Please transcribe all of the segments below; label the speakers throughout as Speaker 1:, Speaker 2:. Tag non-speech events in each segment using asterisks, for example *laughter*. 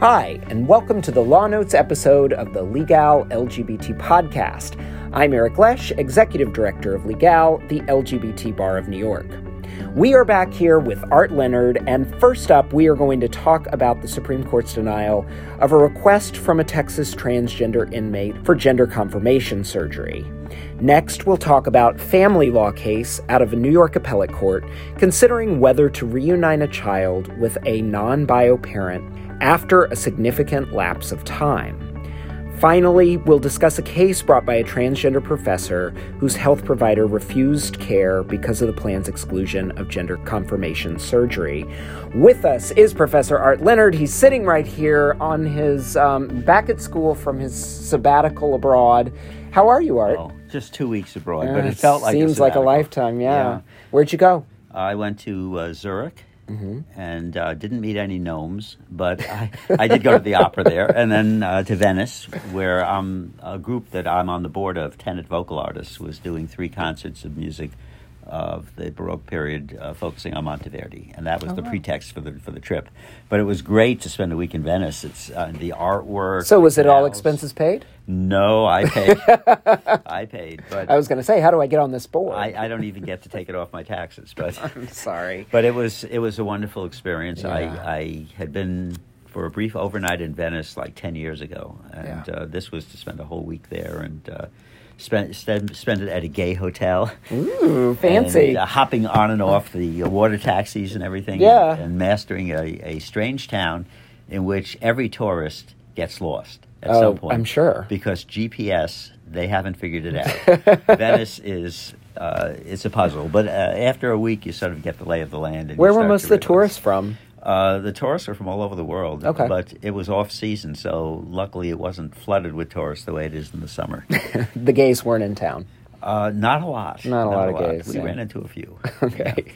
Speaker 1: Hi, and welcome to the Law Notes episode of the Legal LGBT podcast. I'm Eric Lesh, Executive Director of Legal, the LGBT Bar of New York. We are back here with Art Leonard, and first up, we are going to talk about the Supreme Court's denial of a request from a Texas transgender inmate for gender confirmation surgery. Next, we'll talk about family law case out of a New York appellate court considering whether to reunite a child with a non-bio parent after a significant lapse of time. Finally, we'll discuss a case brought by a transgender professor whose health provider refused care because of the plan's exclusion of gender confirmation surgery. With us is Professor Art Leonard. He's sitting right here on his um, back at school from his sabbatical abroad. How are you, Art?
Speaker 2: Oh, just two weeks abroad,
Speaker 1: Uh,
Speaker 2: but it felt like
Speaker 1: seems
Speaker 2: a
Speaker 1: like a lifetime. Yeah.
Speaker 2: Yeah.
Speaker 1: Where'd you go?
Speaker 2: I went to uh, Zurich
Speaker 1: Mm-hmm.
Speaker 2: and uh, didn't meet any gnomes, but I, I did go to the opera there, *laughs* and then uh, to Venice, where um, a group that I'm on the board of, Tenet Vocal Artists, was doing three concerts of music of the Baroque period, uh, focusing on Monteverdi, and that was
Speaker 1: Oh,
Speaker 2: the
Speaker 1: wow.
Speaker 2: pretext for the for the trip. But it was great to spend a week in Venice. It's uh, the artwork.
Speaker 1: So, was it all expenses paid?
Speaker 2: No, I paid. *laughs* I paid, but
Speaker 1: I was going to say, how do I get on this board?
Speaker 2: I, I don't even get to take it off my taxes, but *laughs*
Speaker 1: I'm sorry.
Speaker 2: but it was it was a wonderful experience.
Speaker 1: Yeah.
Speaker 2: I I had been for a brief overnight in Venice like ten years ago, and
Speaker 1: Yeah.
Speaker 2: uh, this was to spend a whole week there and. Spend, spend, spend it at a gay hotel.
Speaker 1: Ooh, fancy.
Speaker 2: And, uh, hopping on and off the uh, water taxis and everything.
Speaker 1: Yeah.
Speaker 2: And, and mastering a, a strange town in which every tourist gets lost at
Speaker 1: Oh,
Speaker 2: some point.
Speaker 1: I'm sure.
Speaker 2: Because GPS, they haven't figured it out. *laughs* Venice is uh, it's a puzzle, but uh, after a week, you sort of get the lay of the land. And
Speaker 1: Where were most of the
Speaker 2: realize-
Speaker 1: tourists from?
Speaker 2: Uh, the tourists are from all over the world.
Speaker 1: Okay.
Speaker 2: But it was off season, so luckily it wasn't flooded with tourists the way it is in the summer. *laughs*
Speaker 1: the gays weren't in town.
Speaker 2: uh, not a lot.
Speaker 1: Not a lot of gays,
Speaker 2: We
Speaker 1: yeah.
Speaker 2: ran into a few. *laughs*
Speaker 1: Okay.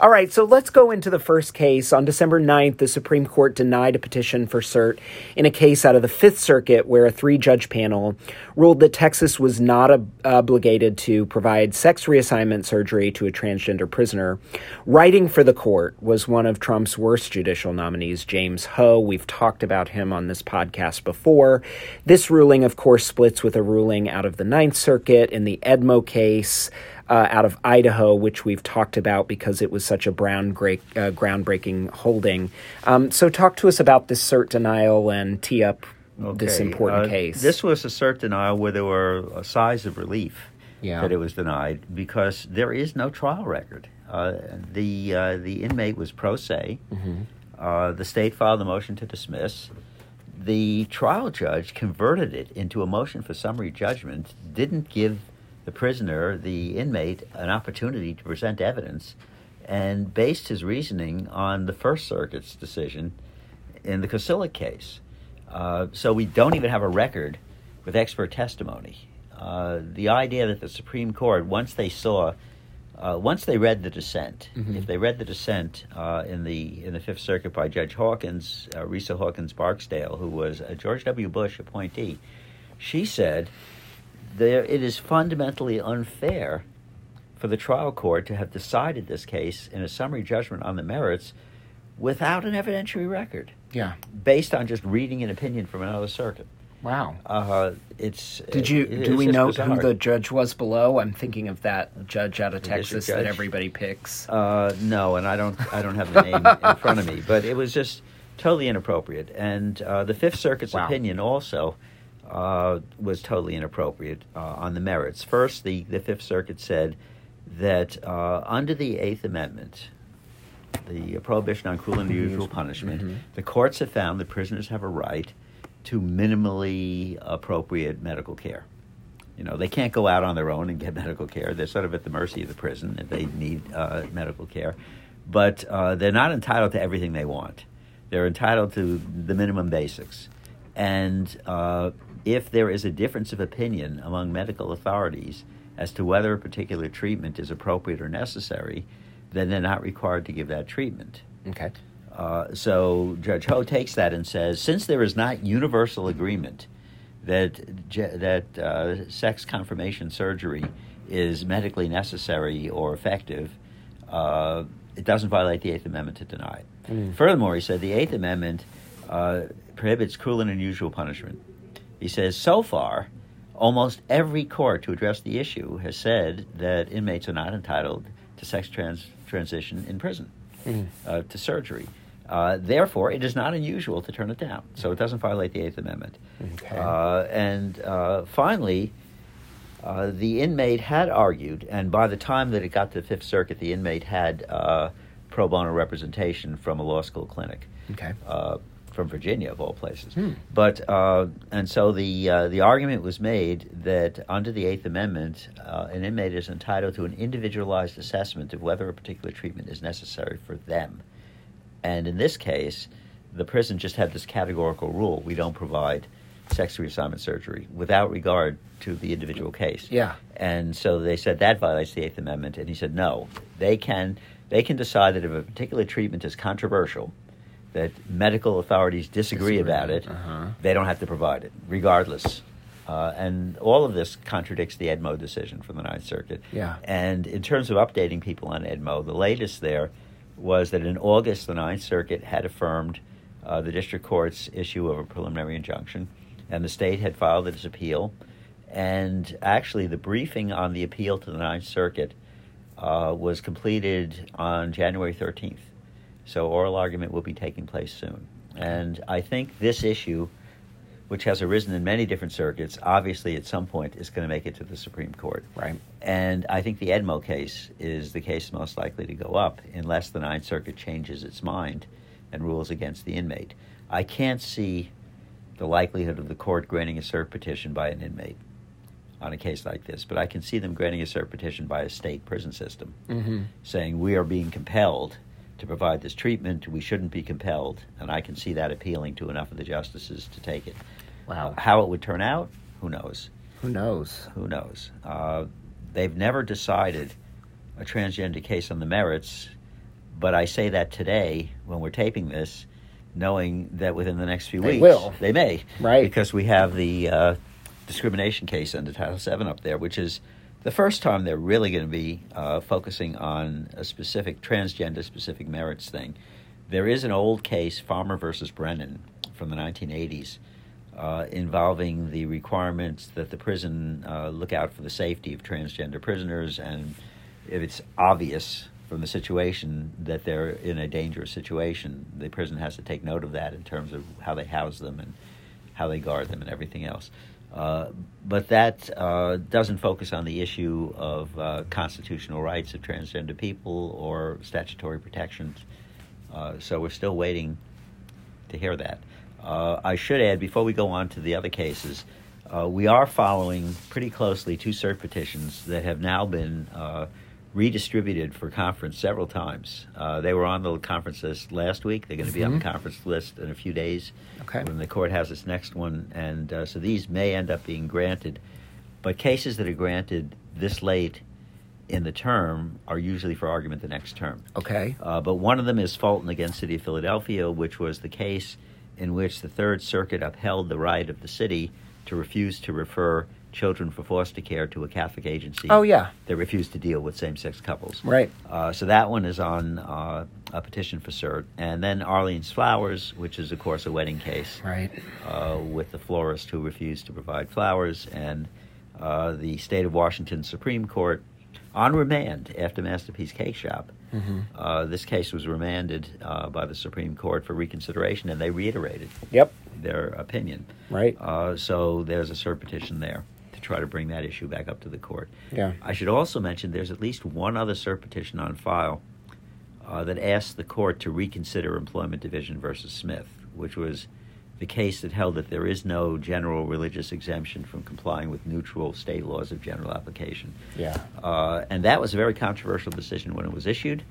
Speaker 1: All right, so let's go into the first case. On December 9th, the Supreme Court denied a petition for cert in a case out of the Fifth Circuit where a three judge panel ruled that Texas was not ob- obligated to provide sex reassignment surgery to a transgender prisoner. Writing for the court was one of Trump's worst judicial nominees, James Ho. We've talked about him on this podcast before. This ruling, of course, splits with a ruling out of the Ninth Circuit in the Edmo case uh, out of Idaho, which we've talked about because it was such a brown great, uh, groundbreaking holding. Um, so, talk to us about this cert denial and tee up this important
Speaker 2: uh,
Speaker 1: case.
Speaker 2: This was a cert denial where there were a size of relief
Speaker 1: Yeah.
Speaker 2: that it was denied because there is no trial record. Uh, the uh, the inmate was pro se.
Speaker 1: Mm-hmm.
Speaker 2: Uh, the state filed a motion to dismiss. The trial judge converted it into a motion for summary judgment. Didn't give the prisoner, the inmate, an opportunity to present evidence, and based his reasoning on the First Circuit's decision in the Kosilek case. Uh, so we don't even have a record with expert testimony. Uh, the idea that the Supreme Court, once they saw, uh, once they read the dissent, if they read the dissent uh, in the in the Fifth Circuit by Judge Hawkins, uh, Rhesa Hawkins Barksdale, who was a George W. Bush appointee, she said there it is fundamentally unfair for the trial court to have decided this case in a summary judgment on the merits without an evidentiary record
Speaker 1: yeah.
Speaker 2: based on just reading an opinion from another circuit.
Speaker 1: Wow.
Speaker 2: Uh, it's
Speaker 1: Did you
Speaker 2: it-
Speaker 1: do we know
Speaker 2: bizarre.
Speaker 1: who the judge was below? I'm thinking of that judge out of
Speaker 2: The
Speaker 1: Texas that everybody picks.
Speaker 2: Uh, no, and I don't. I don't have the name in *laughs* front of me, but it was just totally inappropriate. And uh, the Fifth Circuit's
Speaker 1: Wow.
Speaker 2: opinion also uh, was totally inappropriate uh, on the merits. First, the the Fifth Circuit said that uh, under the Eighth Amendment, the prohibition on cruel and unusual punishment,
Speaker 1: Mhm.
Speaker 2: the courts have found that prisoners have a right to minimally appropriate medical care. You know, they can't go out on their own and get *laughs* medical care. They're sort of at the mercy of the prison if they need uh, medical care. But uh, they're not entitled to everything they want. They're entitled to the minimum basics. And uh, if there is a difference of opinion among medical authorities as to whether a particular treatment is appropriate or necessary, then they're not required to give that treatment.
Speaker 1: Okay.
Speaker 2: Uh, so Judge Ho takes that and says, since there is not universal agreement that that uh, sex confirmation surgery is medically necessary or effective, uh, it doesn't violate the Eighth Amendment to deny it.
Speaker 1: Mm.
Speaker 2: Furthermore, he said the Eighth Amendment uh, prohibits cruel and unusual punishment. He says, so far, almost every court to address the issue has said that inmates are not entitled to sex trans- transition in prison, mm. uh, to surgery. Uh, therefore, it is not unusual to turn it down. So it doesn't violate the Eighth Amendment. Okay. Uh, and uh, finally, uh, the inmate had argued, and by the time that it got to the Fifth Circuit, the inmate had uh, pro bono representation from a law school clinic.
Speaker 1: Okay
Speaker 2: from Virginia of all places. Hmm. But uh, and so the uh, the argument was made that under the Eighth Amendment, uh, an inmate is entitled to an individualized assessment of whether a particular treatment is necessary for them. And in this case, the prison just had this categorical rule: we don't provide sex reassignment surgery without regard to the individual case.
Speaker 1: Yeah.
Speaker 2: And so they said that violates the Eighth Amendment, and he said no, they can they can decide that if a particular treatment is controversial that medical authorities disagree, disagree. about it, uh-huh. they don't have to provide it, regardless. Uh, and all of this contradicts the Edmo decision from the Ninth Circuit.
Speaker 1: Yeah.
Speaker 2: And in terms of updating people on Edmo, the latest there was that in August, the Ninth Circuit had affirmed uh, the district court's issue of a preliminary injunction, and the state had filed its appeal. And actually, the briefing on the appeal to the Ninth Circuit uh, was completed on January 13th. So oral argument will be taking place soon. And I think this issue, which has arisen in many different circuits, obviously at some point is going to make it to the Supreme Court.
Speaker 1: Right.
Speaker 2: And I think the Edmo case is the case most likely to go up unless the Ninth Circuit changes its mind and rules against the inmate. I can't see the likelihood of the court granting a cert petition by an inmate on a case like this, but I can see them granting a cert petition by a state prison system, mm-hmm. saying we are being compelled to provide this treatment. We shouldn't be compelled, and I can see that appealing to enough of the justices to take it.
Speaker 1: Wow.
Speaker 2: How it would turn out, who knows?
Speaker 1: Who knows?
Speaker 2: Who knows? Uh, they've never decided a transgender case on the merits, but I say that today when we're taping this, knowing that within the next few
Speaker 1: they
Speaker 2: weeks
Speaker 1: will.
Speaker 2: they may,
Speaker 1: right?
Speaker 2: Because we have the uh, discrimination case under Title VII up there, which is the first time they're really going to be uh, focusing on a specific transgender specific merits thing. There is an old case, Farmer versus Brennan, from the 1980s, uh, involving the requirements that the prison uh, look out for the safety of transgender prisoners, and if it's obvious from the situation that they're in a dangerous situation, the prison has to take note of that in terms of how they house them and how they guard them and everything else. Uh, but that uh, doesn't focus on the issue of uh, constitutional rights of transgender people or statutory protections. Uh, so we're still waiting to hear that. Uh, I should add, before we go on to the other cases, we are following pretty closely two cert petitions that have now been redistributed for conference several times. Uh, they were on the conference list last week. They're going to be mm-hmm. on the mm-hmm. conference list in a few days
Speaker 1: okay.
Speaker 2: when the court has its next one. And uh, so these may end up being granted. But cases that are granted this late in the term are usually for argument the next term.
Speaker 1: Okay.
Speaker 2: Uh, but one of them is Fulton against City of Philadelphia, which was the case in which the Third Circuit upheld the right of the city to refuse to refer children for foster care to a Catholic agency.
Speaker 1: Oh yeah,
Speaker 2: that refused to deal with same-sex couples.
Speaker 1: Right.
Speaker 2: Uh, so that one is on uh, a petition for cert, and then Arlene's Flowers, which is of course a wedding case.
Speaker 1: Right.
Speaker 2: Uh, with the florist who refused to provide flowers, and uh, the state of Washington Supreme Court on remand after Masterpiece Cake Shop. Mm-hmm. Uh, this case was remanded uh, by the Supreme Court for reconsideration, and they reiterated.
Speaker 1: Yep.
Speaker 2: Their opinion.
Speaker 1: Right.
Speaker 2: so there's a cert petition there to try to bring that issue back up to the court.
Speaker 1: Yeah.
Speaker 2: I should also mention there's at least one other cert petition on file uh, that asks the court to reconsider Employment Division versus Smith, which was the case that held that there is no general religious exemption from complying with neutral state laws of general application.
Speaker 1: Yeah.
Speaker 2: Uh, and that was a very controversial decision when it was issued.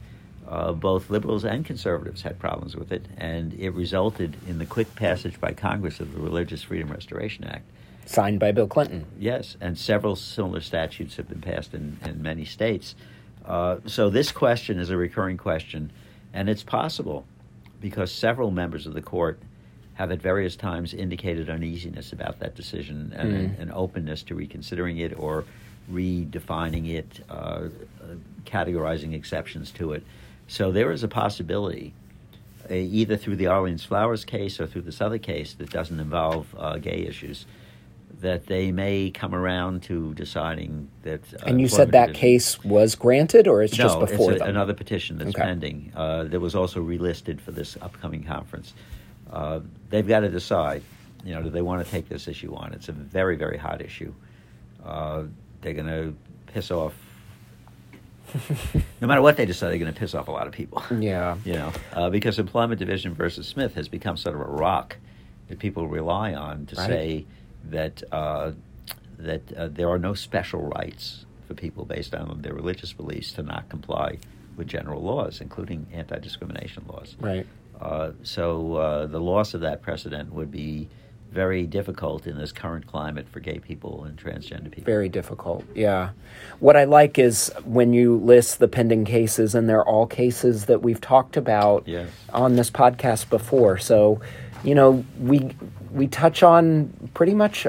Speaker 2: Uh, both liberals and conservatives had problems with it, and it resulted in the quick passage by Congress of the Religious Freedom Restoration Act,
Speaker 1: signed by Bill Clinton.
Speaker 2: Yes, and several similar statutes have been passed in, in many states. Uh, so this question is a recurring question, and it's possible because several members of the court have at various times indicated uneasiness about that decision and mm. an, openness to reconsidering it or redefining it, uh, uh, categorizing exceptions to it. So there is a possibility uh, either through the Arlene's Flowers case or through this other case that doesn't involve uh, gay issues, that they may come around to deciding that. Uh,
Speaker 1: and you said that case was granted, or it's
Speaker 2: no,
Speaker 1: just before
Speaker 2: it's a- another petition that's
Speaker 1: Okay.
Speaker 2: pending. Uh, that was also relisted for this upcoming conference. Uh, they've got to decide. You know, do they want to take this issue on? It's a very, very hot issue. Uh, they're going to piss off. *laughs* no matter what they decide, they're going to piss off a lot of people.
Speaker 1: Yeah. *laughs*
Speaker 2: You know, uh, because Employment Division versus Smith has become sort of a rock that people rely on to
Speaker 1: Right.
Speaker 2: say that uh, that uh, there are no special rights for people based on their religious beliefs to not comply with general laws, including anti-discrimination laws.
Speaker 1: Right.
Speaker 2: Uh, so uh, the loss of that precedent would be very difficult in this current climate for gay people and transgender people.
Speaker 1: Very difficult. Yeah. What I like is when you list the pending cases, and they're all cases that we've talked about
Speaker 2: Yes.
Speaker 1: on this podcast before. So, you know, we we touch on pretty much.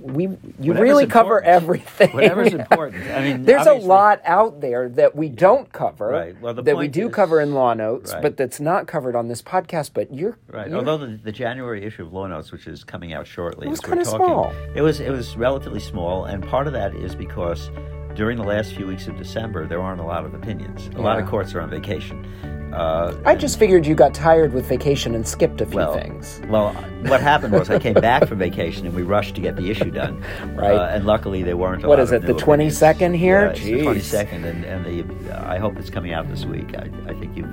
Speaker 1: We you
Speaker 2: Whatever's
Speaker 1: really cover
Speaker 2: important.
Speaker 1: everything.
Speaker 2: Whatever's *laughs* important. I mean,
Speaker 1: there's a lot out there that we don't cover.
Speaker 2: Right. Well, the
Speaker 1: that we do
Speaker 2: is-
Speaker 1: cover in law notes,
Speaker 2: Right.
Speaker 1: but that's not covered on this podcast. But you're
Speaker 2: Right.
Speaker 1: you're-
Speaker 2: Although the, the January issue of Law Notes, which is coming out shortly,
Speaker 1: It was kinda
Speaker 2: talking,
Speaker 1: small.
Speaker 2: It was it was relatively small, and part of that is because during the last few weeks of December, there aren't a lot of opinions. A lot of courts are on vacation. Uh,
Speaker 1: I just figured you got tired with vacation and skipped a few
Speaker 2: well,
Speaker 1: things.
Speaker 2: Well, what happened was I came *laughs* back from vacation and we rushed to get the issue done. *laughs*
Speaker 1: Right.
Speaker 2: Uh, and luckily there weren't. A
Speaker 1: What
Speaker 2: lot
Speaker 1: is
Speaker 2: of
Speaker 1: it, the 22nd here?
Speaker 2: Yeah, it's the twenty second, and and the I hope it's coming out this week. I, I think you've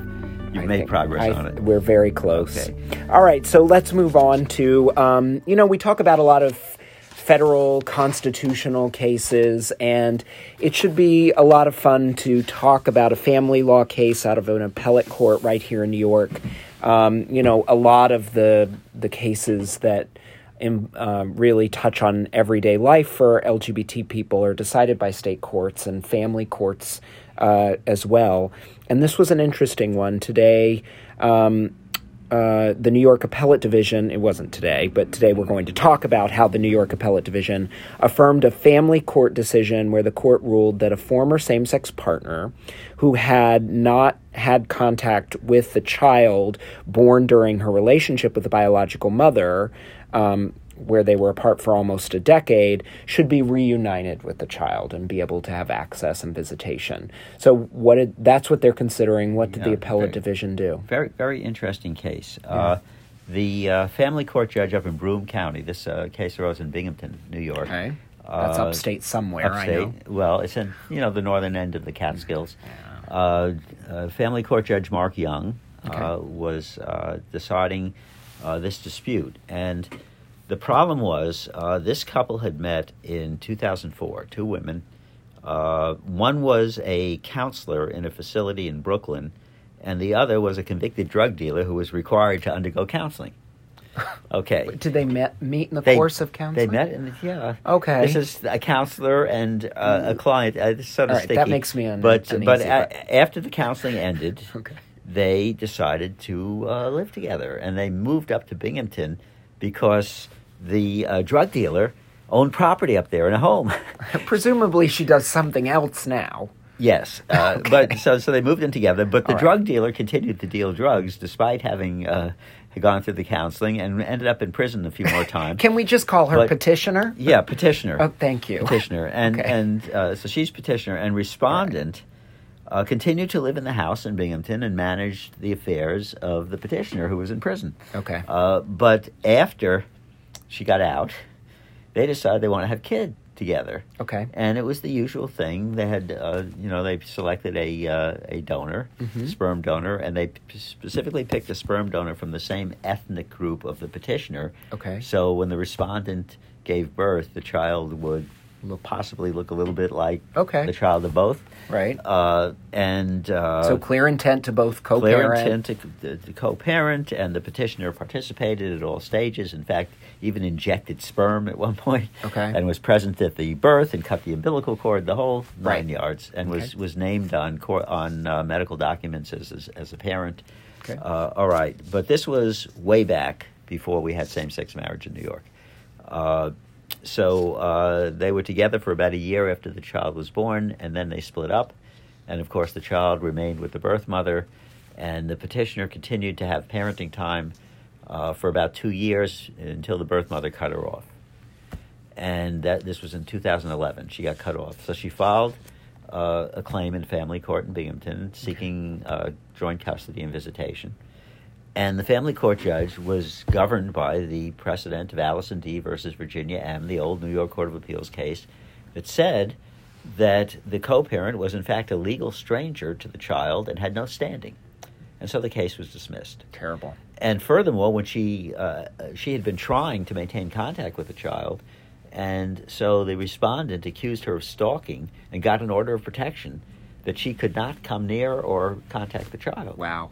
Speaker 2: you've
Speaker 1: I
Speaker 2: made progress
Speaker 1: I-
Speaker 2: on it.
Speaker 1: We're very close.
Speaker 2: Okay.
Speaker 1: All right, so let's move on to um, you know we talk about a lot of federal constitutional cases, and it should be a lot of fun to talk about a family law case out of an appellate court right here in New York. Um, you know, a lot of the the cases that im- um, really touch on everyday life for LGBT people are decided by state courts and family courts uh, as well. And this was an interesting one today. Um, uh, the New York Appellate Division, it wasn't today, but today we're going to talk about how the New York Appellate Division affirmed a family court decision where the court ruled that a former same sex partner who had not had contact with the child born during her relationship with the biological mother, um, where they were apart for almost a decade, should be reunited with the child and be able to have access and visitation. So, what did, that's what they're considering. What did the appellate
Speaker 2: very-
Speaker 1: division do?
Speaker 2: Very, very interesting case. Uh, the uh, family court judge up in Broome County, this uh, case arose in Binghamton, New York.
Speaker 1: Okay. That's
Speaker 2: Uh,
Speaker 1: upstate somewhere, I
Speaker 2: upstate.
Speaker 1: know.
Speaker 2: Well, it's in you know the northern end of the Catskills. Uh, uh, family court judge Mark Young uh,
Speaker 1: Okay.
Speaker 2: was uh, deciding uh, this dispute, and the problem was uh, this couple had met in 2004. Two women. Uh, one was a counselor in a facility in Brooklyn, and the other was a convicted drug dealer who was required to undergo counseling. *laughs* Okay.
Speaker 1: Did they met, meet in the
Speaker 2: They-
Speaker 1: course of counseling?
Speaker 2: They met in the, yeah.
Speaker 1: Okay.
Speaker 2: This is a counselor and uh, a client. Uh, it's sort of
Speaker 1: All right,
Speaker 2: sticky.
Speaker 1: that makes me un-
Speaker 2: but
Speaker 1: uneasy,
Speaker 2: but,
Speaker 1: but-
Speaker 2: a- after the counseling ended, *laughs*
Speaker 1: Okay.
Speaker 2: they decided to uh, live together, and they moved up to Binghamton because the uh, drug dealer owned property up there in a home. *laughs*
Speaker 1: Presumably, she does something else now.
Speaker 2: Yes, uh, *laughs* but so so they moved in together. But the
Speaker 1: All right.
Speaker 2: drug dealer continued to deal drugs despite having uh, gone through the counseling and ended up in prison a few more *laughs* times.
Speaker 1: Can we just call her
Speaker 2: But-
Speaker 1: petitioner?
Speaker 2: Yeah, petitioner.
Speaker 1: Oh, thank you.
Speaker 2: Petitioner, and
Speaker 1: Okay.
Speaker 2: and uh, so she's petitioner, and respondent uh, continued to live in the house in Binghamton and managed the affairs of the petitioner who was in prison.
Speaker 1: Okay.
Speaker 2: Uh, but after she got out, they decided they want to have kid together.
Speaker 1: Okay.
Speaker 2: And it was the usual thing. They had, uh, you know, they selected a uh, a donor,
Speaker 1: Mhm.
Speaker 2: sperm donor, and they p- specifically picked a sperm donor from the same ethnic group of the petitioner.
Speaker 1: Okay.
Speaker 2: So when the respondent gave birth, the child would
Speaker 1: Look-
Speaker 2: possibly look a little bit like
Speaker 1: Okay.
Speaker 2: the child of both.
Speaker 1: Right.
Speaker 2: Uh, and uh,
Speaker 1: so clear intent to both co-parent.
Speaker 2: Clear intent to, to co-parent, and the petitioner participated at all stages. In fact, even injected sperm at one *laughs* point,
Speaker 1: Okay.
Speaker 2: and was present at the birth and cut the umbilical cord, the whole
Speaker 1: Right.
Speaker 2: nine yards, and was
Speaker 1: Okay.
Speaker 2: was named on cor- on uh, medical documents as as, as a parent.
Speaker 1: Okay.
Speaker 2: Uh, all right, but this was way back before we had same-sex marriage in New York. Uh, so uh, they were together for about a year after the child was born, and then they split up. And of course, the child remained with the birth mother. and the petitioner continued to have parenting time uh, for about two years until the birth mother cut her off. And that this was in 2011. She got cut off, so she filed uh, a claim in family court in Binghamton seeking uh, joint custody and visitation. And the family court judge was governed by the precedent of Allison D. versus Virginia M., the old New York Court of Appeals case, that said that the co parent was in fact a legal stranger to the child and had no standing. And so the case was dismissed.
Speaker 1: Terrible.
Speaker 2: And furthermore, when she uh, she had been trying to maintain contact with the child, and so the respondent accused her of stalking and got an order of protection that she could not come near or contact the child.
Speaker 1: Wow.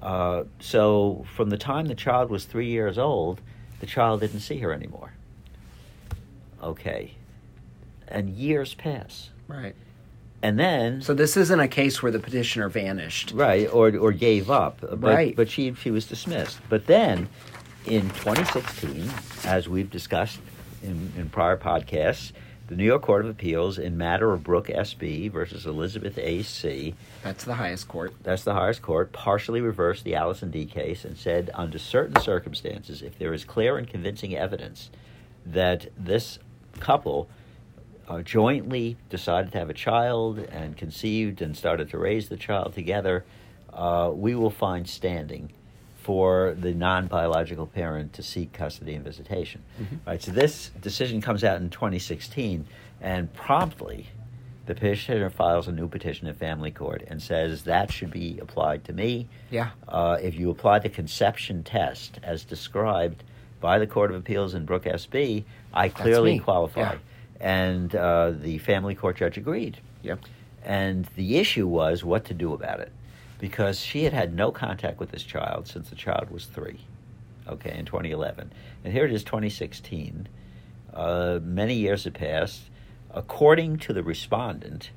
Speaker 2: Uh, so from the time the child was three years old, the child didn't see her anymore. Okay. And years pass.
Speaker 1: Right.
Speaker 2: And then
Speaker 1: So this isn't a case where the petitioner vanished.
Speaker 2: right or or gave up but
Speaker 1: Right.
Speaker 2: but she she was dismissed but then in 2016 as we've discussed in, in prior podcasts the New York Court of Appeals in matter of Brooke SB versus Elizabeth AC
Speaker 1: That's the highest court.
Speaker 2: that's the highest court partially reversed the Allison D case and said under certain circumstances if there is clear and convincing evidence that this couple uh, jointly decided to have a child and conceived and started to raise the child together, uh, we will find standing for the non-biological parent to seek custody and visitation. Right. So this decision comes out in 2016, and promptly, the petitioner files a new petition in family court and says that should be applied to me.
Speaker 1: Yeah.
Speaker 2: Uh, if you apply the conception test as described by the Court of Appeals in Brooke SB, I clearly
Speaker 1: me.
Speaker 2: qualify.
Speaker 1: Yeah.
Speaker 2: And uh, the family court judge agreed.
Speaker 1: Yep.
Speaker 2: And the issue was what to do about it. Because she had had no contact with this child since the child was three, okay, in 2011. And here it is, 2016. Uh, many years had passed. According to the respondent,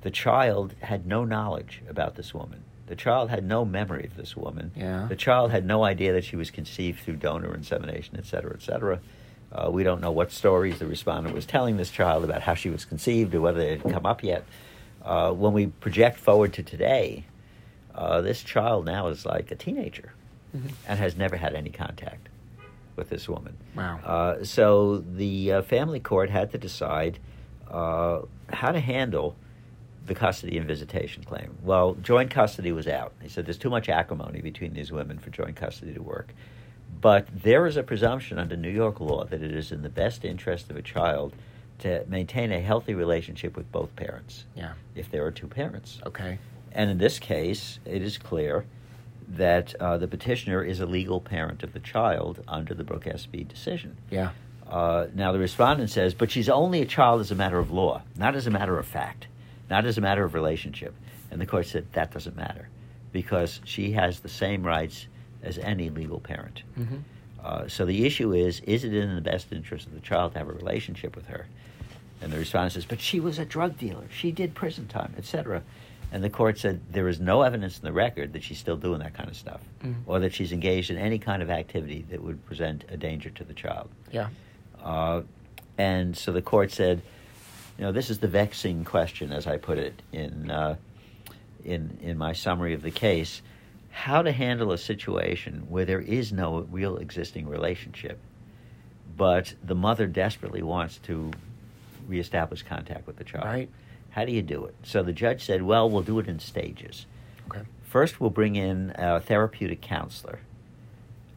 Speaker 2: the child had no knowledge about this woman. The child had no memory of this woman.
Speaker 1: Yeah.
Speaker 2: The child had no idea that she was conceived through donor insemination, et cetera, et cetera. Uh, we don't know what stories the respondent was telling this child about how she was conceived or whether it had come up yet. Uh, when we project forward to today, uh, this child now is like a teenager and has never had any contact with this woman.
Speaker 1: Wow.
Speaker 2: Uh, so the uh, family court had to decide uh, how to handle the custody and visitation claim. Well, joint custody was out. He said there's too much acrimony between these women for joint custody to work. But there is a presumption under New York law that it is in the best interest of a child to maintain a healthy relationship with both parents
Speaker 1: Yeah.
Speaker 2: if there are two parents.
Speaker 1: Okay.
Speaker 2: And in this case, it is clear that uh, the petitioner is a legal parent of the child under the Brooke SB decision.
Speaker 1: Yeah.
Speaker 2: Uh, now, the respondent says, but she's only a child as a matter of law, not as a matter of fact, not as a matter of relationship. And the court said that doesn't matter because she has the same rights as any legal parent.
Speaker 1: Mm-hmm.
Speaker 2: Uh, so the issue is is it in the best interest of the child to have a relationship with her? And the response is, but she was a drug dealer. She did prison time, etc. And the court said there is no evidence in the record that she's still doing that kind of stuff
Speaker 1: Mhm.
Speaker 2: or that she's engaged in any kind of activity that would present a danger to the child.
Speaker 1: Yeah.
Speaker 2: Uh, and so the court said, you know, this is the vexing question, as I put it in uh, in in my summary of the case: how to handle a situation where there is no real existing relationship, but the mother desperately wants to reestablish contact with the child.
Speaker 1: Right.
Speaker 2: How do you do it? So the judge said, well, we'll do it in stages.
Speaker 1: Okay.
Speaker 2: First, we'll bring in a therapeutic counselor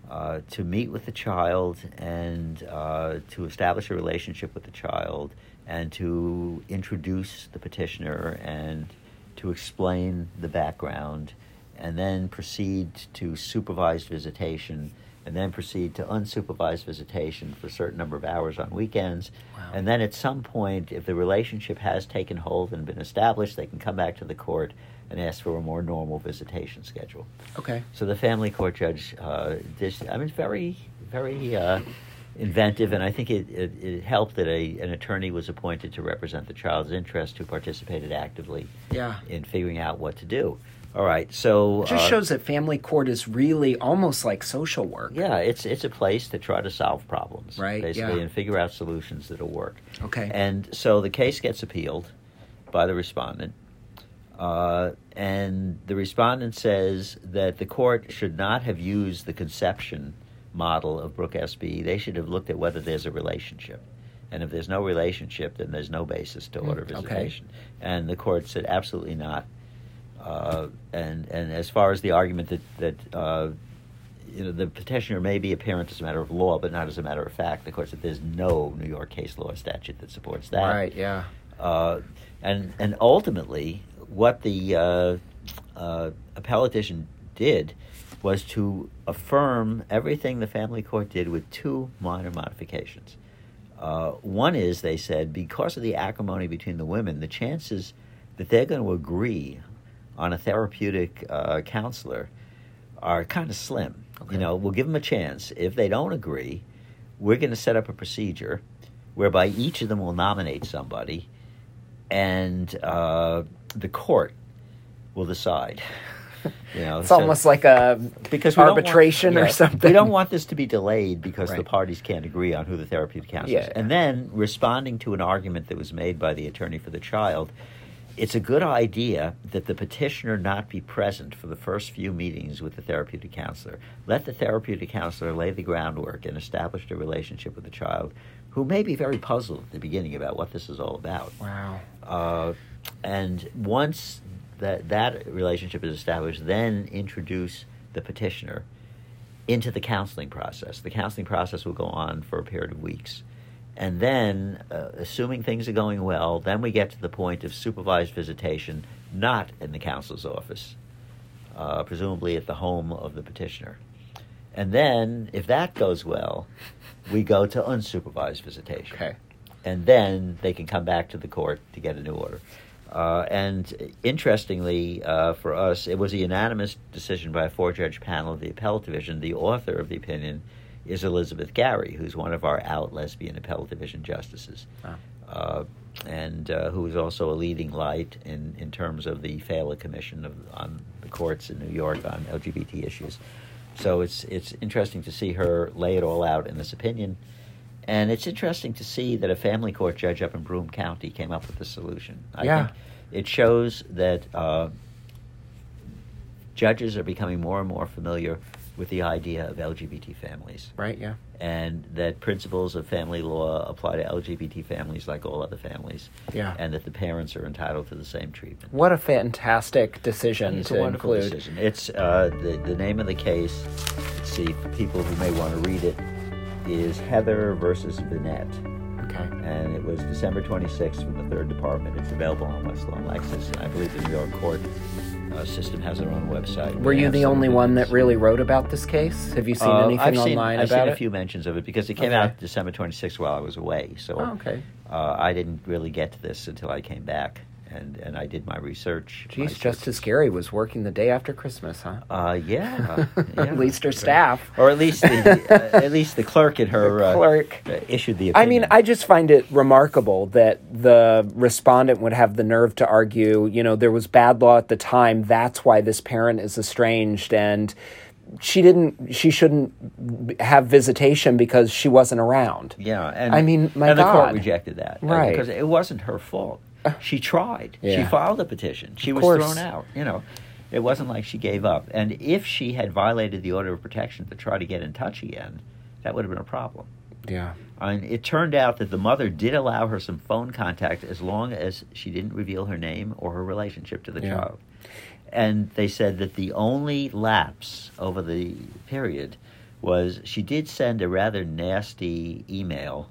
Speaker 2: uh, to meet with the child and uh, to establish a relationship with the child and to introduce the petitioner and to explain the background and then proceed to supervised visitation and then proceed to unsupervised visitation for a certain number of hours on weekends.
Speaker 1: Wow.
Speaker 2: And then at some point, if the relationship has taken hold and been established, they can come back to the court and ask for a more normal visitation schedule.
Speaker 1: Okay.
Speaker 2: So the family court judge, uh, dis- I mean, very, very uh, inventive, and I think it, it, it helped that a, an attorney was appointed to represent the child's interest who participated actively
Speaker 1: Yeah.
Speaker 2: in figuring out what to do. All right, so
Speaker 1: It just
Speaker 2: uh,
Speaker 1: shows that family court is really almost like social work.
Speaker 2: yeah, it's it's a place to try to solve problems,
Speaker 1: Right,
Speaker 2: Basically,
Speaker 1: yeah.
Speaker 2: and figure out solutions that'll work.
Speaker 1: Okay.
Speaker 2: And so the case gets appealed by the respondent. Uh, and the respondent says that the court should not have used the conception model of Brooke SB. They should have looked at whether there's a relationship. And if there's no relationship, then there's no basis to order
Speaker 1: Mm, okay.
Speaker 2: visitation. And the court said absolutely not. Uh, and and as far as the argument that that uh, you know the petitioner may be a parent as a matter of law, but not as a matter of fact, Of course, said there's no New York case law statute that supports that.
Speaker 1: Right. Yeah.
Speaker 2: Uh, and and ultimately, what the uh, uh, appellate division did was to affirm everything the family court did with two minor modifications. Uh, one is they said because of the acrimony between the women, the chances that they're going to agree on a therapeutic uh, counselor are kind of slim.
Speaker 1: Okay.
Speaker 2: You know, we'll give them a chance. If they don't agree, we're going to set up a procedure whereby each of them will nominate somebody, and uh, the court will decide. *laughs* You know,
Speaker 1: It's
Speaker 2: so-
Speaker 1: almost like a
Speaker 2: because don't want-
Speaker 1: arbitration or something.
Speaker 2: We don't want this to be delayed because the parties can't agree on who the therapeutic counselor is.
Speaker 1: Yeah.
Speaker 2: And then responding to an argument that was made by the attorney for the child, it's a good idea that the petitioner not be present for the first few meetings with the therapeutic counselor. Let the therapeutic counselor lay the groundwork and establish a relationship with the child, who may be very puzzled at the beginning about what this is all about.
Speaker 1: Wow.
Speaker 2: Uh, and once that that relationship is established, then introduce the petitioner into the counseling process. The counseling process will go on for a period of weeks. And then, uh, assuming things are going well, then we get to the point of supervised visitation, not in the counselor's office, uh, presumably at the home of the petitioner. And then, if that goes well, we go to unsupervised visitation
Speaker 1: Okay.
Speaker 2: and then they can come back to the court to get a new order. Uh, and interestingly, uh, for us, it was a unanimous decision by a four-judge panel of the appellate division. The author of the opinion is Elizabeth Garry, who's one of our out lesbian appellate division justices,
Speaker 1: Wow.
Speaker 2: uh, and uh, who is also a leading light in, in terms of the FALA Commission of, on the courts in New York on LGBT issues. So it's it's interesting to see her lay it all out in this opinion. And it's interesting to see that a family court judge up in Broome County came up with the solution. I
Speaker 1: Yeah.
Speaker 2: think it shows that uh, judges are becoming more and more familiar with the idea of LGBT families,
Speaker 1: Right. Yeah.
Speaker 2: and that principles of family law apply to LGBT families like all other families,
Speaker 1: Yeah.
Speaker 2: and that the parents are entitled to the same treatment.
Speaker 1: What a fantastic decision
Speaker 2: It's
Speaker 1: to
Speaker 2: a wonderful
Speaker 1: include.
Speaker 2: decision. It's uh, the the name of the case. Let's see, for people who may want to read it, is Heather versus Vinette,
Speaker 1: Okay.
Speaker 2: and it was December 26th from the Third Department. It's available on Westlaw and Lexis, and I believe the New York court uh, system has their own website.
Speaker 1: Were you the only one that really wrote about this case? Have you seen
Speaker 2: Uh,
Speaker 1: anything
Speaker 2: I've seen,
Speaker 1: online
Speaker 2: I've
Speaker 1: about
Speaker 2: seen
Speaker 1: it?
Speaker 2: a few mentions of it because it came
Speaker 1: Okay.
Speaker 2: out December 26th while I was away. So
Speaker 1: Oh, okay.
Speaker 2: uh, I didn't really get to this until I came back, and, and I did my research. my
Speaker 1: Geez,
Speaker 2: search.
Speaker 1: Justice Garry was working the day after Christmas, huh?
Speaker 2: Uh, yeah, *laughs* yeah.
Speaker 1: At least her staff.
Speaker 2: or at least the *laughs* uh, at least the clerk at her
Speaker 1: The
Speaker 2: uh,
Speaker 1: clerk.
Speaker 2: uh, issued the.
Speaker 1: I mean, I just find it remarkable that the respondent would have the nerve to argue, you know, there was bad law at the time. That's why this parent is estranged. And she didn't, she shouldn't have visitation because she wasn't around.
Speaker 2: yeah, and
Speaker 1: I mean, my
Speaker 2: and the court rejected that, uh,
Speaker 1: Right.
Speaker 2: Because it wasn't her fault. *laughs* She tried. She filed a petition. She
Speaker 1: Of
Speaker 2: was
Speaker 1: course.
Speaker 2: thrown out. You know, it wasn't like she gave up. And if she had violated the order of protection to try to get in touch again, that would have been a problem.
Speaker 1: Yeah.
Speaker 2: I mean, it turned out that the mother did allow her some phone contact as long as she didn't reveal her name or her relationship to the
Speaker 1: Yeah.
Speaker 2: child. And they said that the only lapse over the period was she did send a rather nasty email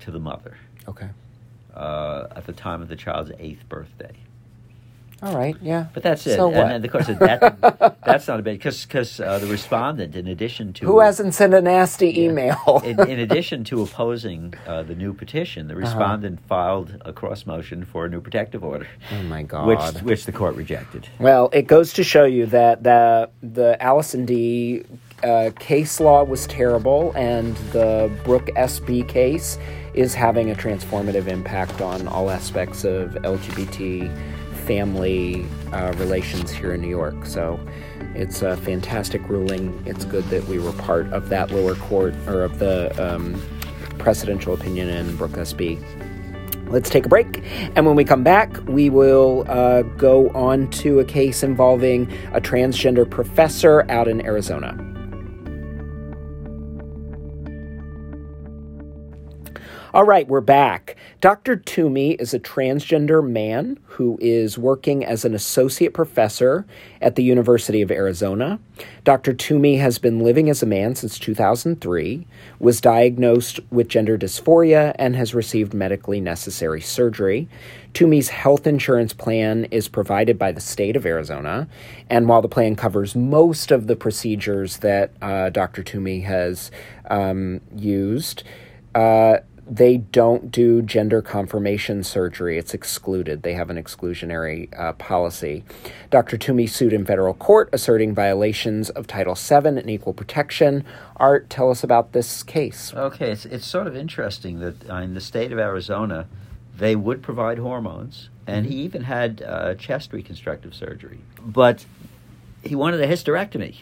Speaker 2: to the mother
Speaker 1: Okay.
Speaker 2: Uh, at the time of the child's eighth birthday.
Speaker 1: All right. Yeah.
Speaker 2: But that's it.
Speaker 1: So
Speaker 2: and, and of course, that, *laughs* that's not a bit because because uh, the respondent, in addition to
Speaker 1: Who hasn't sent a nasty
Speaker 2: Yeah.
Speaker 1: email?
Speaker 2: in, in addition to opposing uh, the new petition, the respondent filed a cross motion for a new protective order,
Speaker 1: oh my God.
Speaker 2: which which the court rejected.
Speaker 1: Well, it goes to show you that the the Allison D uh, case law was terrible, and the Brooke SB case is having a transformative impact on all aspects of LGBT family uh, relations here in New York. So. It's a fantastic ruling. It's good that we were part of that lower court or of the um, presidential opinion in Brooke SB. Let's take a break. And when we come back, we will uh, go on to a case involving a transgender professor out in Arizona. All right, we're back. Dr. Toomey is a transgender man who is working as an associate professor at the University of Arizona. Dr. Toomey has been living as a man since 2003, was diagnosed with gender dysphoria, and has received medically necessary surgery. Toomey's health insurance plan is provided by the state of Arizona, and while the plan covers most of the procedures that uh, Dr. Toomey has um, used, uh, they don't do gender confirmation surgery. It's excluded. They have an exclusionary uh, policy. Dr. Toomey sued in federal court, asserting violations of Title VII and equal protection. Art, tell us about this case.
Speaker 2: Okay, it's, it's sort of interesting that uh, in the state of Arizona, they would provide hormones, and he even had uh, chest reconstructive surgery. But he wanted a hysterectomy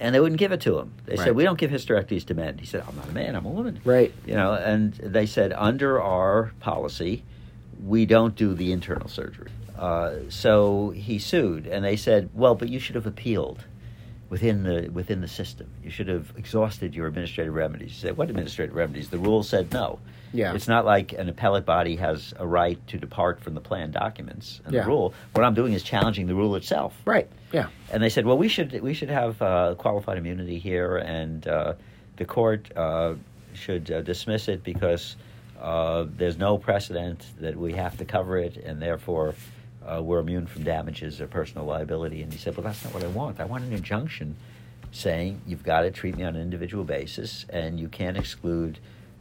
Speaker 2: and they wouldn't give it to him. They
Speaker 1: Right.
Speaker 2: said, "We don't give hysterectomies to men." He said, "I'm not a man. I'm a woman."
Speaker 1: Right.
Speaker 2: You know, and they said under our policy, we don't do the internal surgery. Uh, so he sued, and they said, "Well, but you should have appealed within the within the system. You should have exhausted your administrative remedies." He said, "What administrative remedies?" The rule said no.
Speaker 1: Yeah.
Speaker 2: It's not like an appellate body has a right to depart from the plan documents and
Speaker 1: Yeah.
Speaker 2: the rule. What I'm doing is challenging the rule itself.
Speaker 1: Right. Yeah.
Speaker 2: And they said, well, we should we should have uh, qualified immunity here, and uh, the court uh, should uh, dismiss it because uh, there's no precedent that we have to cover it, and therefore uh, we're immune from damages or personal liability. And he said, well, that's not what I want. I want an injunction saying you've got to treat me on an individual basis, and you can't exclude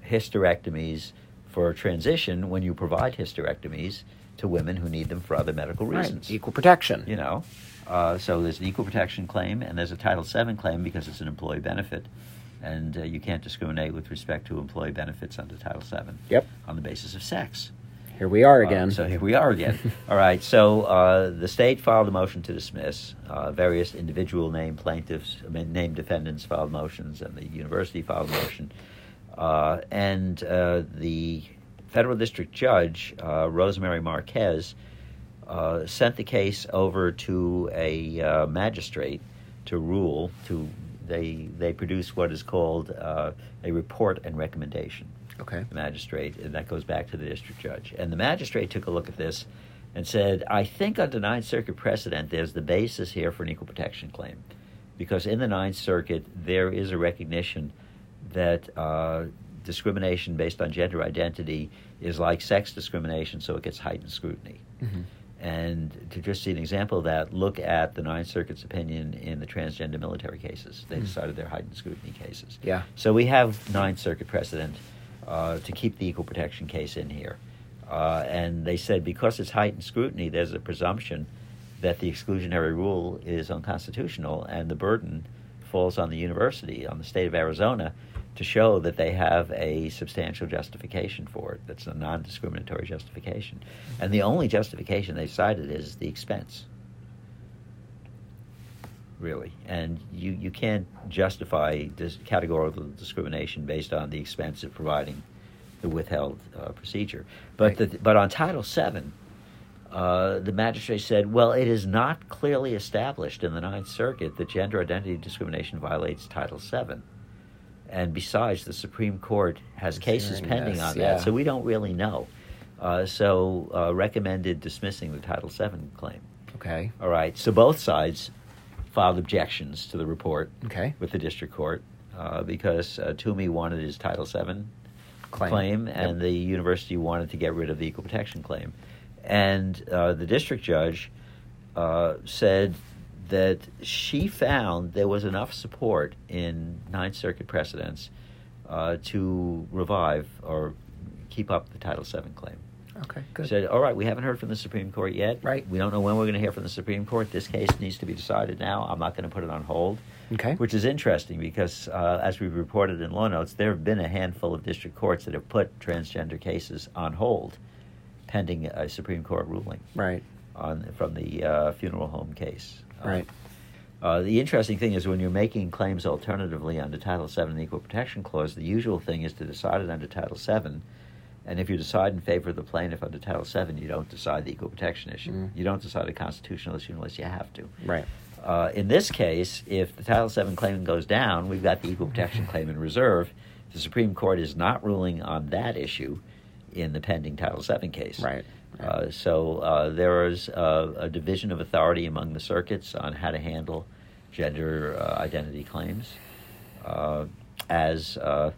Speaker 2: hysterectomies for transition when you provide hysterectomies to women who need them for other medical reasons
Speaker 1: Right. Equal protection.
Speaker 2: you know. Uh, so there's an equal protection claim and there's a Title VII claim because it's an employee benefit, and uh, you can't discriminate with respect to employee benefits under Title VII
Speaker 1: Yep.
Speaker 2: on the basis of sex.
Speaker 1: Here we are
Speaker 2: Uh,
Speaker 1: again.
Speaker 2: so here we are again. *laughs* All right. So uh, the state filed a motion to dismiss. Uh, various individual named plaintiffs, I mean, named defendants filed motions, and the university filed a motion. Uh, and uh, the federal district judge, uh, Rosemary Marquez, uh, sent the case over to a uh, magistrate to rule. To they they produce what is called uh, a report and recommendation
Speaker 1: okay.
Speaker 2: the magistrate, and that goes back to the district judge. And the magistrate took a look at this and said, I think under Ninth Circuit precedent, there's the basis here for an equal protection claim. Because in the Ninth Circuit, there is a recognition that uh, discrimination based on gender identity is like sex discrimination, so it gets heightened scrutiny.
Speaker 1: Mhm.
Speaker 2: And to just see an example of that, look at the Ninth Circuit's opinion in the transgender military cases. They
Speaker 1: Mm.
Speaker 2: decided they're heightened scrutiny cases.
Speaker 1: Yeah.
Speaker 2: So we have Ninth Circuit precedent to keep the equal protection case in here. Uh, and they said because it's heightened scrutiny, there's a presumption that the exclusionary rule is unconstitutional, and the burden falls on the university, on the state of Arizona, to show that they have a substantial justification for it. That's a non discriminatory justification. And the only justification they've cited is the expense really. And you, you can't justify this categorical discrimination based on the expense of providing the withheld uh, procedure. But,
Speaker 1: Right.
Speaker 2: the, but on Title VII, uh, the magistrate said, well, it is not clearly established in the Ninth Circuit that gender identity discrimination violates Title VII. And besides, the Supreme Court has
Speaker 1: It's
Speaker 2: cases pending
Speaker 1: this,
Speaker 2: on
Speaker 1: yeah.
Speaker 2: that, so we don't really know. Uh, so uh, recommended dismissing the Title VII claim.
Speaker 1: Okay.
Speaker 2: All right. So both sides filed objections to the report
Speaker 1: Okay.
Speaker 2: with the district court uh, because uh, Toomey wanted his Title VII
Speaker 1: Claim.
Speaker 2: claim,
Speaker 1: Yep.
Speaker 2: and the university wanted to get rid of the equal protection claim. And uh, the district judge uh, said that she found there was enough support in Ninth Circuit precedents uh, to revive or keep up the Title VII claim.
Speaker 1: Okay. Good.
Speaker 2: Said, all right, we haven't heard from the Supreme Court yet.
Speaker 1: Right.
Speaker 2: We don't know when we're going to hear from the Supreme Court. This case needs to be decided now. I'm not going to put it on hold.
Speaker 1: Okay.
Speaker 2: Which is interesting because, uh, as we've reported in law notes, there have been a handful of district courts that have put transgender cases on hold pending a Supreme Court ruling
Speaker 1: Right.
Speaker 2: on from the uh, funeral home case. Uh,
Speaker 1: Right.
Speaker 2: uh, the interesting thing is when you're making claims alternatively under Title VII and the Equal Protection Clause, the usual thing is to decide it under Title VII And if you decide in favor of the plaintiff under Title VII, you don't decide the equal protection issue.
Speaker 1: Mm.
Speaker 2: You don't decide a constitutional issue unless you have to.
Speaker 1: Right.
Speaker 2: Uh, in this case, if the Title VII claim goes down, we've got the equal protection *laughs* claim in reserve. The Supreme Court is not ruling on that issue in the pending Title VII case.
Speaker 1: Right.
Speaker 2: Uh, so uh, there is uh, a division of authority among the circuits on how to handle gender uh, identity claims. Uh, as uh,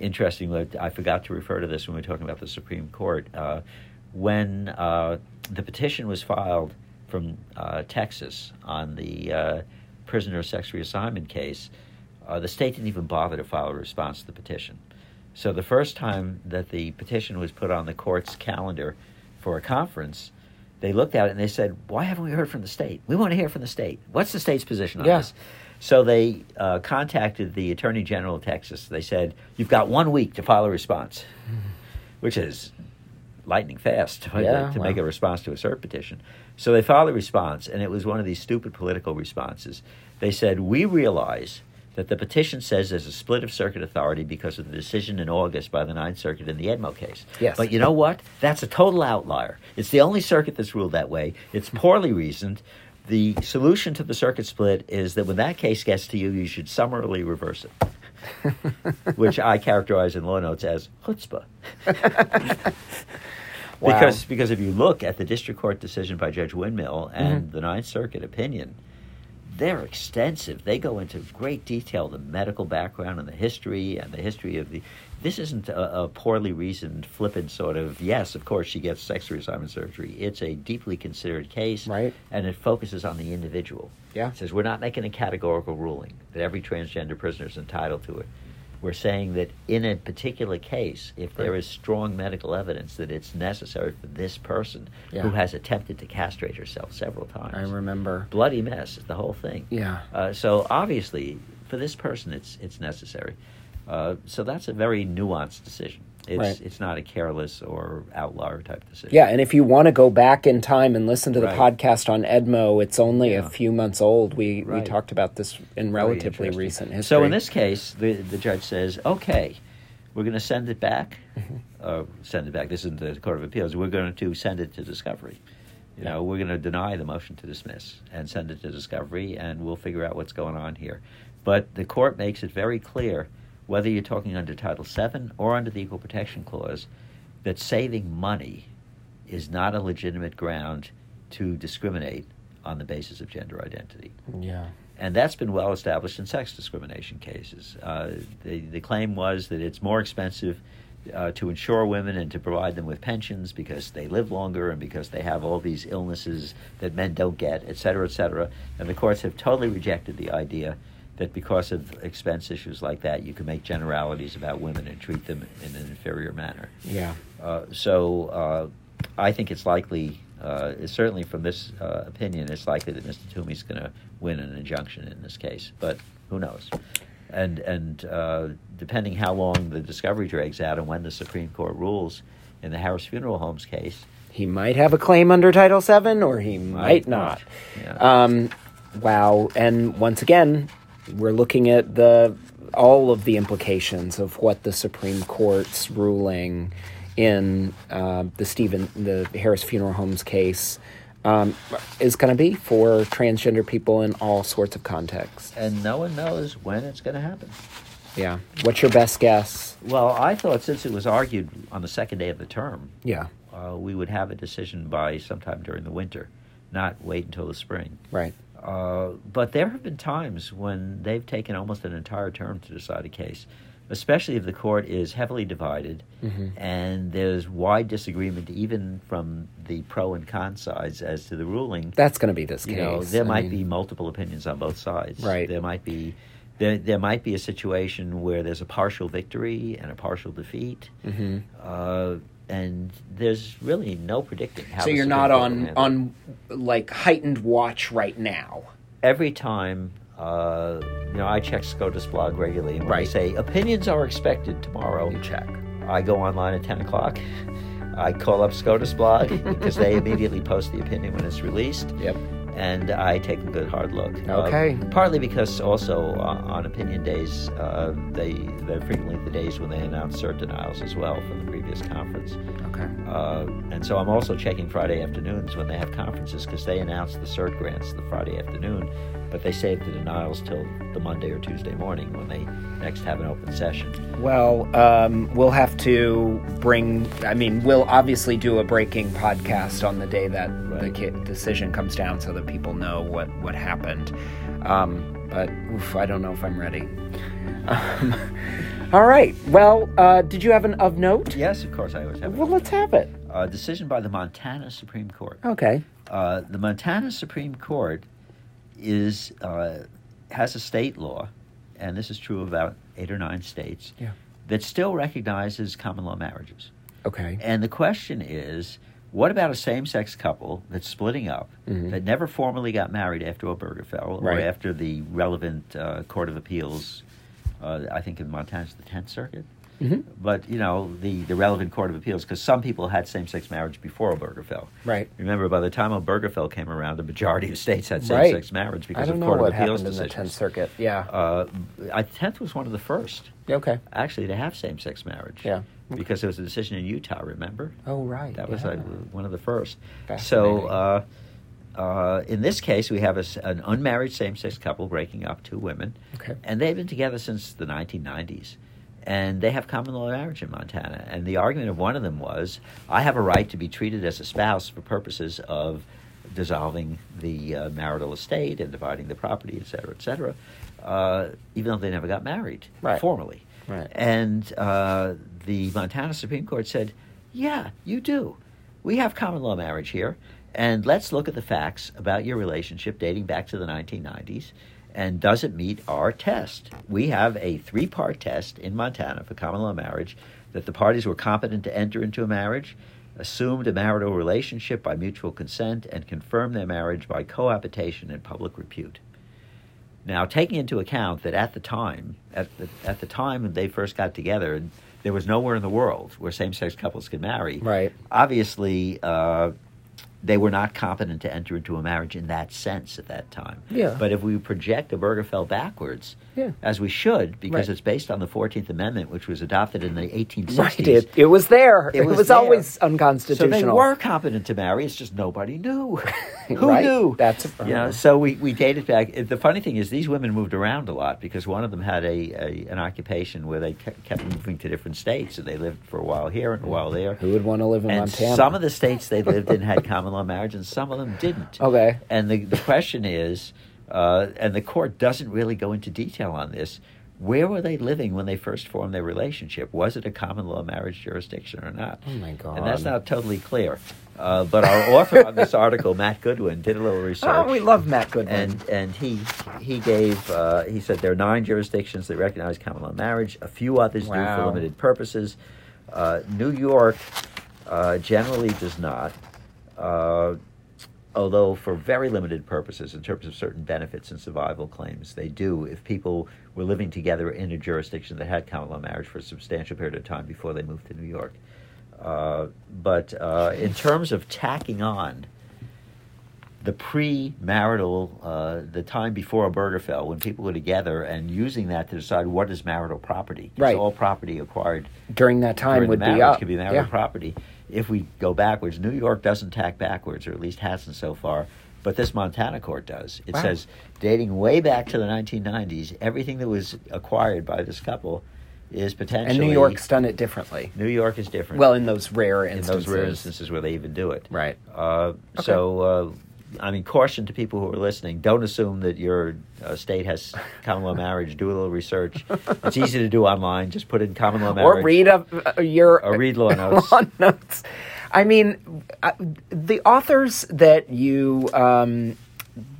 Speaker 2: interestingly, I forgot to refer to this when we were talking about the Supreme Court. Uh, when uh, the petition was filed from uh, Texas on the uh, prisoner sex reassignment case, uh, the state didn't even bother to file a response to the petition. So the first time that the petition was put on the court's calendar for a conference, they looked at it and they said, "Why haven't we heard from the state? We want to hear from the state. What's the state's position on
Speaker 1: Yeah.
Speaker 2: this?" So they uh, contacted the Attorney General of Texas. They said, "You've got one week to file a response," *laughs* which is lightning fast to, *laughs*
Speaker 1: Yeah,
Speaker 2: to
Speaker 1: wow.
Speaker 2: make a response to a cert petition. So they filed a response, and it was one of these stupid political responses. They said, "We realize." That the petition says there's a split of circuit authority because of the decision in August by the Ninth Circuit in the Edmo case.
Speaker 1: Yes.
Speaker 2: But you know what? That's a total outlier. It's the only circuit that's ruled that way. It's poorly reasoned. The solution to the circuit split is that when that case gets to you, you should summarily reverse it, *laughs* which I characterize in law notes as chutzpah. *laughs*
Speaker 1: Wow.
Speaker 2: Because because if you look at the district court decision by Judge Winmill and mm-hmm. the Ninth Circuit opinion, they're extensive. They go into great detail the medical background and the history and the history of the. This isn't a, a poorly reasoned, flippant sort of. Yes, of course she gets sex reassignment surgery. It's a deeply considered case,
Speaker 1: Right.
Speaker 2: And it focuses on the individual.
Speaker 1: Yeah.
Speaker 2: It says we're not making a categorical ruling that every transgender prisoner is entitled to it. We're saying that in a particular case, if there is strong medical evidence that it's necessary for this person
Speaker 1: Yeah.
Speaker 2: who has attempted to castrate herself several times,
Speaker 1: I remember.
Speaker 2: bloody mess, the whole thing.
Speaker 1: Yeah.
Speaker 2: Uh, so obviously, for this person, it's it's necessary. Uh, so that's a very nuanced decision. It's
Speaker 1: Right.
Speaker 2: it's not a careless or outlier type decision.
Speaker 1: Yeah, and if you want to go back in time and listen to the
Speaker 2: Right.
Speaker 1: podcast on Edmo, it's only
Speaker 2: Yeah.
Speaker 1: a few months old. We we talked about this in relatively recent history.
Speaker 2: So in this case, the the judge says, "Okay, we're going to send it back.
Speaker 1: Mm-hmm. *laughs*
Speaker 2: Uh, send it back. This isn't the Court of Appeals. We're going to send it to discovery. You know, we're going to deny the motion to dismiss and send it to discovery, and we'll figure out what's going on here. But the court makes it very clear, whether you're talking under Title VII or under the Equal Protection Clause, that saving money is not a legitimate ground to discriminate on the basis of gender identity
Speaker 1: yeah,
Speaker 2: and that's been well established in sex discrimination cases. Uh, the, the claim was that it's more expensive uh, to insure women and to provide them with pensions because they live longer and because they have all these illnesses that men don't get, et cetera, et cetera. And the courts have totally rejected the idea that because of expense issues like that, you can make generalities about women and treat them in an inferior manner.
Speaker 1: yeah,
Speaker 2: Uh, so uh, I think it's likely, uh, certainly from this uh, opinion, it's likely that Mr. Toomey's going to win an injunction in this case, but who knows? And and uh, depending how long the discovery drags out and when the Supreme Court rules in the Harris Funeral Homes case,
Speaker 1: he might have a claim under Title VII, or he might not.
Speaker 2: Yeah.
Speaker 1: Um, wow, and once again, we're looking at the all of the implications of what the Supreme Court's ruling in uh, the Stephen the Harris Funeral Homes case um, is going to be for transgender people in all sorts of contexts.
Speaker 2: and no one knows when it's going to happen.
Speaker 1: Yeah, what's your best guess?
Speaker 2: Well, I thought since it was argued on the second day of the term,
Speaker 1: Yeah,
Speaker 2: uh, we would have a decision by sometime during the winter, not wait until the spring.
Speaker 1: right.
Speaker 2: Uh, but there have been times when they've taken almost an entire term to decide a case, especially if the court is heavily divided
Speaker 1: Mhm.
Speaker 2: and there's wide disagreement even from the pro and con sides as to the ruling.
Speaker 1: That's going to be this
Speaker 2: you
Speaker 1: case.
Speaker 2: know, there
Speaker 1: I
Speaker 2: might
Speaker 1: mean,
Speaker 2: be multiple opinions on both sides.
Speaker 1: Right.
Speaker 2: There might be. There, there might be a situation where there's a partial victory and a partial defeat,
Speaker 1: mhm.
Speaker 2: uh, and there's really no predicting how.
Speaker 1: So you're not on on like heightened watch right now.
Speaker 2: every time, uh, you know, I check SCOTUS blog regularly, and when
Speaker 1: Right.
Speaker 2: they say opinions are expected tomorrow,
Speaker 1: You check.
Speaker 2: I go online at 10 o'clock. I call up SCOTUS blog because they *laughs* immediately post the opinion when it's released.
Speaker 1: Yep.
Speaker 2: And I take a good hard look. Uh,
Speaker 1: Okay.
Speaker 2: partly because also uh, on opinion days, uh, they they're frequently the days when they announce cert denials as well from the previous conference.
Speaker 1: Okay.
Speaker 2: Uh, and so I'm also checking Friday afternoons when they have conferences because they announce the cert grants the Friday afternoon, but they save the denials till the Monday or Tuesday morning when they next have an open session.
Speaker 1: Well, um, we'll have to bring. I mean, we'll obviously do a breaking podcast on the day that the decision comes down, so that people know what what happened. Um, but oof, I don't know if I'm ready. Um, *laughs* all right. Well, uh, did you have an of note?
Speaker 2: Yes, of course I always have.
Speaker 1: Well, let's have it.
Speaker 2: A decision by the Montana Supreme Court.
Speaker 1: Okay.
Speaker 2: Uh, the Montana Supreme Court is uh, has a state law, and this is true of about eight or nine states,
Speaker 1: Yeah.
Speaker 2: that still recognizes common law marriages.
Speaker 1: Okay.
Speaker 2: And the question is, what about a same-sex couple that's splitting up
Speaker 1: Mhm.
Speaker 2: that never formally got married after Obergefell
Speaker 1: Right.
Speaker 2: or after the relevant uh, court of appeals? Uh, I think in Montana it's the Tenth Circuit.
Speaker 1: Hmm
Speaker 2: But you know the, the relevant court of appeals because some people had same-sex marriage before Obergefell.
Speaker 1: Right.
Speaker 2: Remember, by the time Obergefell came around, the majority of states had same-sex marriage because of court of appeals
Speaker 1: happened in the. Tenth Circuit. Yeah.
Speaker 2: Uh, I Tenth was one of the first
Speaker 1: okay.
Speaker 2: actually to have same-sex marriage.
Speaker 1: Yeah.
Speaker 2: Because there was a decision in Utah. Remember?
Speaker 1: Oh right.
Speaker 2: That was
Speaker 1: yeah.
Speaker 2: uh, one of the first. So, uh, uh, in this case, we have a an unmarried same-sex couple breaking up, two women,
Speaker 1: Okay.
Speaker 2: and they've been together since the 1990s. And they have common law marriage in Montana. And the argument of one of them was, I have a right to be treated as a spouse for purposes of dissolving the uh, marital estate and dividing the property, et cetera, et cetera, uh, even though they never got married
Speaker 1: Right.
Speaker 2: formally.
Speaker 1: Right.
Speaker 2: And uh, the Montana Supreme Court said, yeah, you do. We have common law marriage here, and let's look at the facts about your relationship dating back to the 1990s. And does it meet our test? We have a three part test in Montana for common law marriage that the parties were competent to enter into a marriage, assumed a marital relationship by mutual consent, and confirmed their marriage by cohabitation and public repute. Now, taking into account that at the time, at the, at the time when they first got together, there was nowhere in the world where same-sex couples could marry.
Speaker 1: Right.
Speaker 2: Obviously, uh, they were not competent to enter into a marriage in that sense at that time.
Speaker 1: Yeah.
Speaker 2: But if we project Obergefell backwards,
Speaker 1: Yeah.
Speaker 2: as we should, because
Speaker 1: Right.
Speaker 2: it's based on the Fourteenth Amendment, which was adopted in the 1860s.
Speaker 1: Right. It, it was there.
Speaker 2: It
Speaker 1: It
Speaker 2: was
Speaker 1: was,
Speaker 2: there.
Speaker 1: always unconstitutional.
Speaker 2: So they were competent to marry. It's just nobody knew. *laughs* Who
Speaker 1: Right.
Speaker 2: knew?
Speaker 1: That's a-
Speaker 2: you know. So we, we dated back. The funny thing is, these women moved around a lot because one of them had a, a an occupation where they kept, moving to different states. So they lived for a while here and a while there.
Speaker 1: Who would want to live in
Speaker 2: And
Speaker 1: Montana?
Speaker 2: some of the states they lived in had *laughs* common law marriage, and some of them didn't.
Speaker 1: Okay.
Speaker 2: And the, the question is, uh, and the court doesn't really go into detail on this. Where were they living when they first formed their relationship? Was it a common law marriage jurisdiction or not?
Speaker 1: Oh my God.
Speaker 2: And that's not totally clear. Uh, but our author on this article, Matt Goodwin, did a little research.
Speaker 1: Oh, we love Matt Goodwin.
Speaker 2: And and he he gave uh, he said there are nine jurisdictions that recognize common law marriage. A few others do for limited purposes. Uh, New York uh, generally does not. Uh, although for very limited purposes, in terms of certain benefits and survival claims, they do. If people were living together in a jurisdiction that had common law marriage for a substantial period of time before they moved to New York. Uh, but uh, in terms of tacking on the pre-marital, uh, the time before Obergefell, when people were together and using that to decide what is marital property.
Speaker 1: Right.
Speaker 2: All property acquired
Speaker 1: During that time
Speaker 2: during
Speaker 1: would
Speaker 2: the
Speaker 1: be up.
Speaker 2: could be marital
Speaker 1: yeah.
Speaker 2: property. If we go backwards, New York doesn't tack backwards, or at least hasn't so far. But this Montana court does. It
Speaker 1: Wow.
Speaker 2: says, dating way back to the 1990s, everything that was acquired by this couple is potentially.
Speaker 1: And New York's done it differently.
Speaker 2: New York is different.
Speaker 1: Well, in those rare instances.
Speaker 2: in those rare instances where they even do it.
Speaker 1: Right.
Speaker 2: Uh,
Speaker 1: Okay.
Speaker 2: So, uh, I mean, caution to people who are listening: don't assume that your uh, state has common law marriage. Do a little research. It's easy to do online. Just put in common law marriage
Speaker 1: Or read a, a your
Speaker 2: Or read law *laughs* notes.
Speaker 1: law notes. I mean, uh, the authors that you um,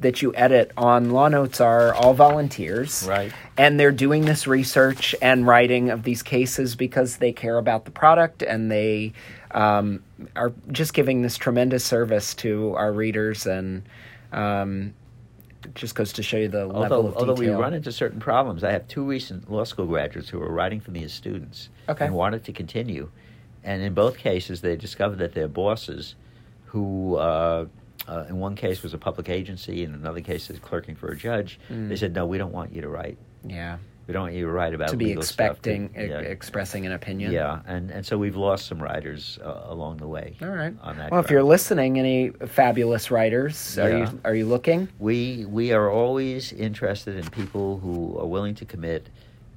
Speaker 1: that you edit on law notes are all volunteers,
Speaker 2: Right.
Speaker 1: And they're doing this research and writing of these cases because they care about the product and they um, are just giving this tremendous service to our readers and. Um, it just goes to show you the level
Speaker 2: Although,
Speaker 1: of
Speaker 2: although we run into certain problems, I have two recent law school graduates who were writing for me as students
Speaker 1: Okay.
Speaker 2: and wanted to continue. And in both cases, they discovered that their bosses, who uh, uh, in one case was a public agency, and in another case is clerking for a judge. They said, no, we don't want you to write.
Speaker 1: Yeah.
Speaker 2: We don't want you to write about
Speaker 1: To be
Speaker 2: legal stuff."
Speaker 1: expecting, e-
Speaker 2: yeah.
Speaker 1: expressing an opinion.
Speaker 2: Yeah, and, and so we've lost some writers uh, along the way.
Speaker 1: All right.
Speaker 2: On that
Speaker 1: Well, if you're listening, any fabulous writers, are
Speaker 2: Yeah.
Speaker 1: you are you looking?
Speaker 2: We we are always interested in people who are willing to commit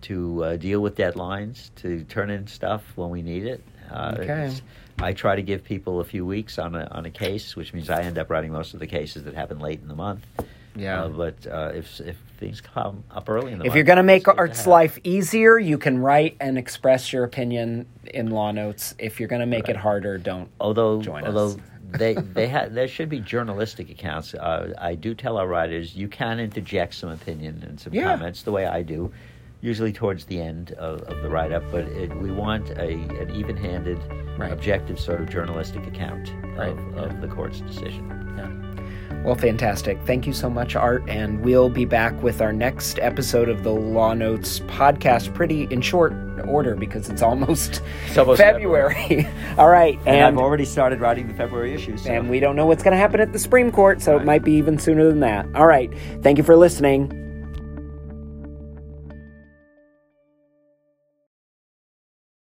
Speaker 2: to uh, deal with deadlines, to turn in stuff when we need it. Uh,
Speaker 1: Okay.
Speaker 2: I try to give people a few weeks on a on a case, which means I end up writing most of the cases that happen late in the month.
Speaker 1: Yeah.
Speaker 2: Uh, but uh, if if things come up early in the
Speaker 1: If you're going to make
Speaker 2: to
Speaker 1: Art's life easier, you can write and express your opinion in law notes. If you're going to make it harder, don't.
Speaker 2: although
Speaker 1: join
Speaker 2: although
Speaker 1: us. *laughs*
Speaker 2: they they ha- there should be journalistic accounts. Uh, I do tell our writers you can interject some opinion and some
Speaker 1: Yeah.
Speaker 2: comments the way I do, usually towards the end of, of the write up. But it, we want a an even handed,
Speaker 1: Right.
Speaker 2: objective sort of journalistic account
Speaker 1: Right,
Speaker 2: of,
Speaker 1: yeah.
Speaker 2: of the court's decision.
Speaker 1: Yeah. Well, fantastic. Thank you so much, Art. And we'll be back with our next episode of the Law Notes podcast pretty in short order because it's *laughs* almost,
Speaker 2: It's almost
Speaker 1: February. *laughs* All right.
Speaker 2: And,
Speaker 1: And,
Speaker 2: I've already started writing the February issues. So.
Speaker 1: and we don't know what's going to happen at the Supreme Court, so it might be even sooner than that. All right. Thank you for listening.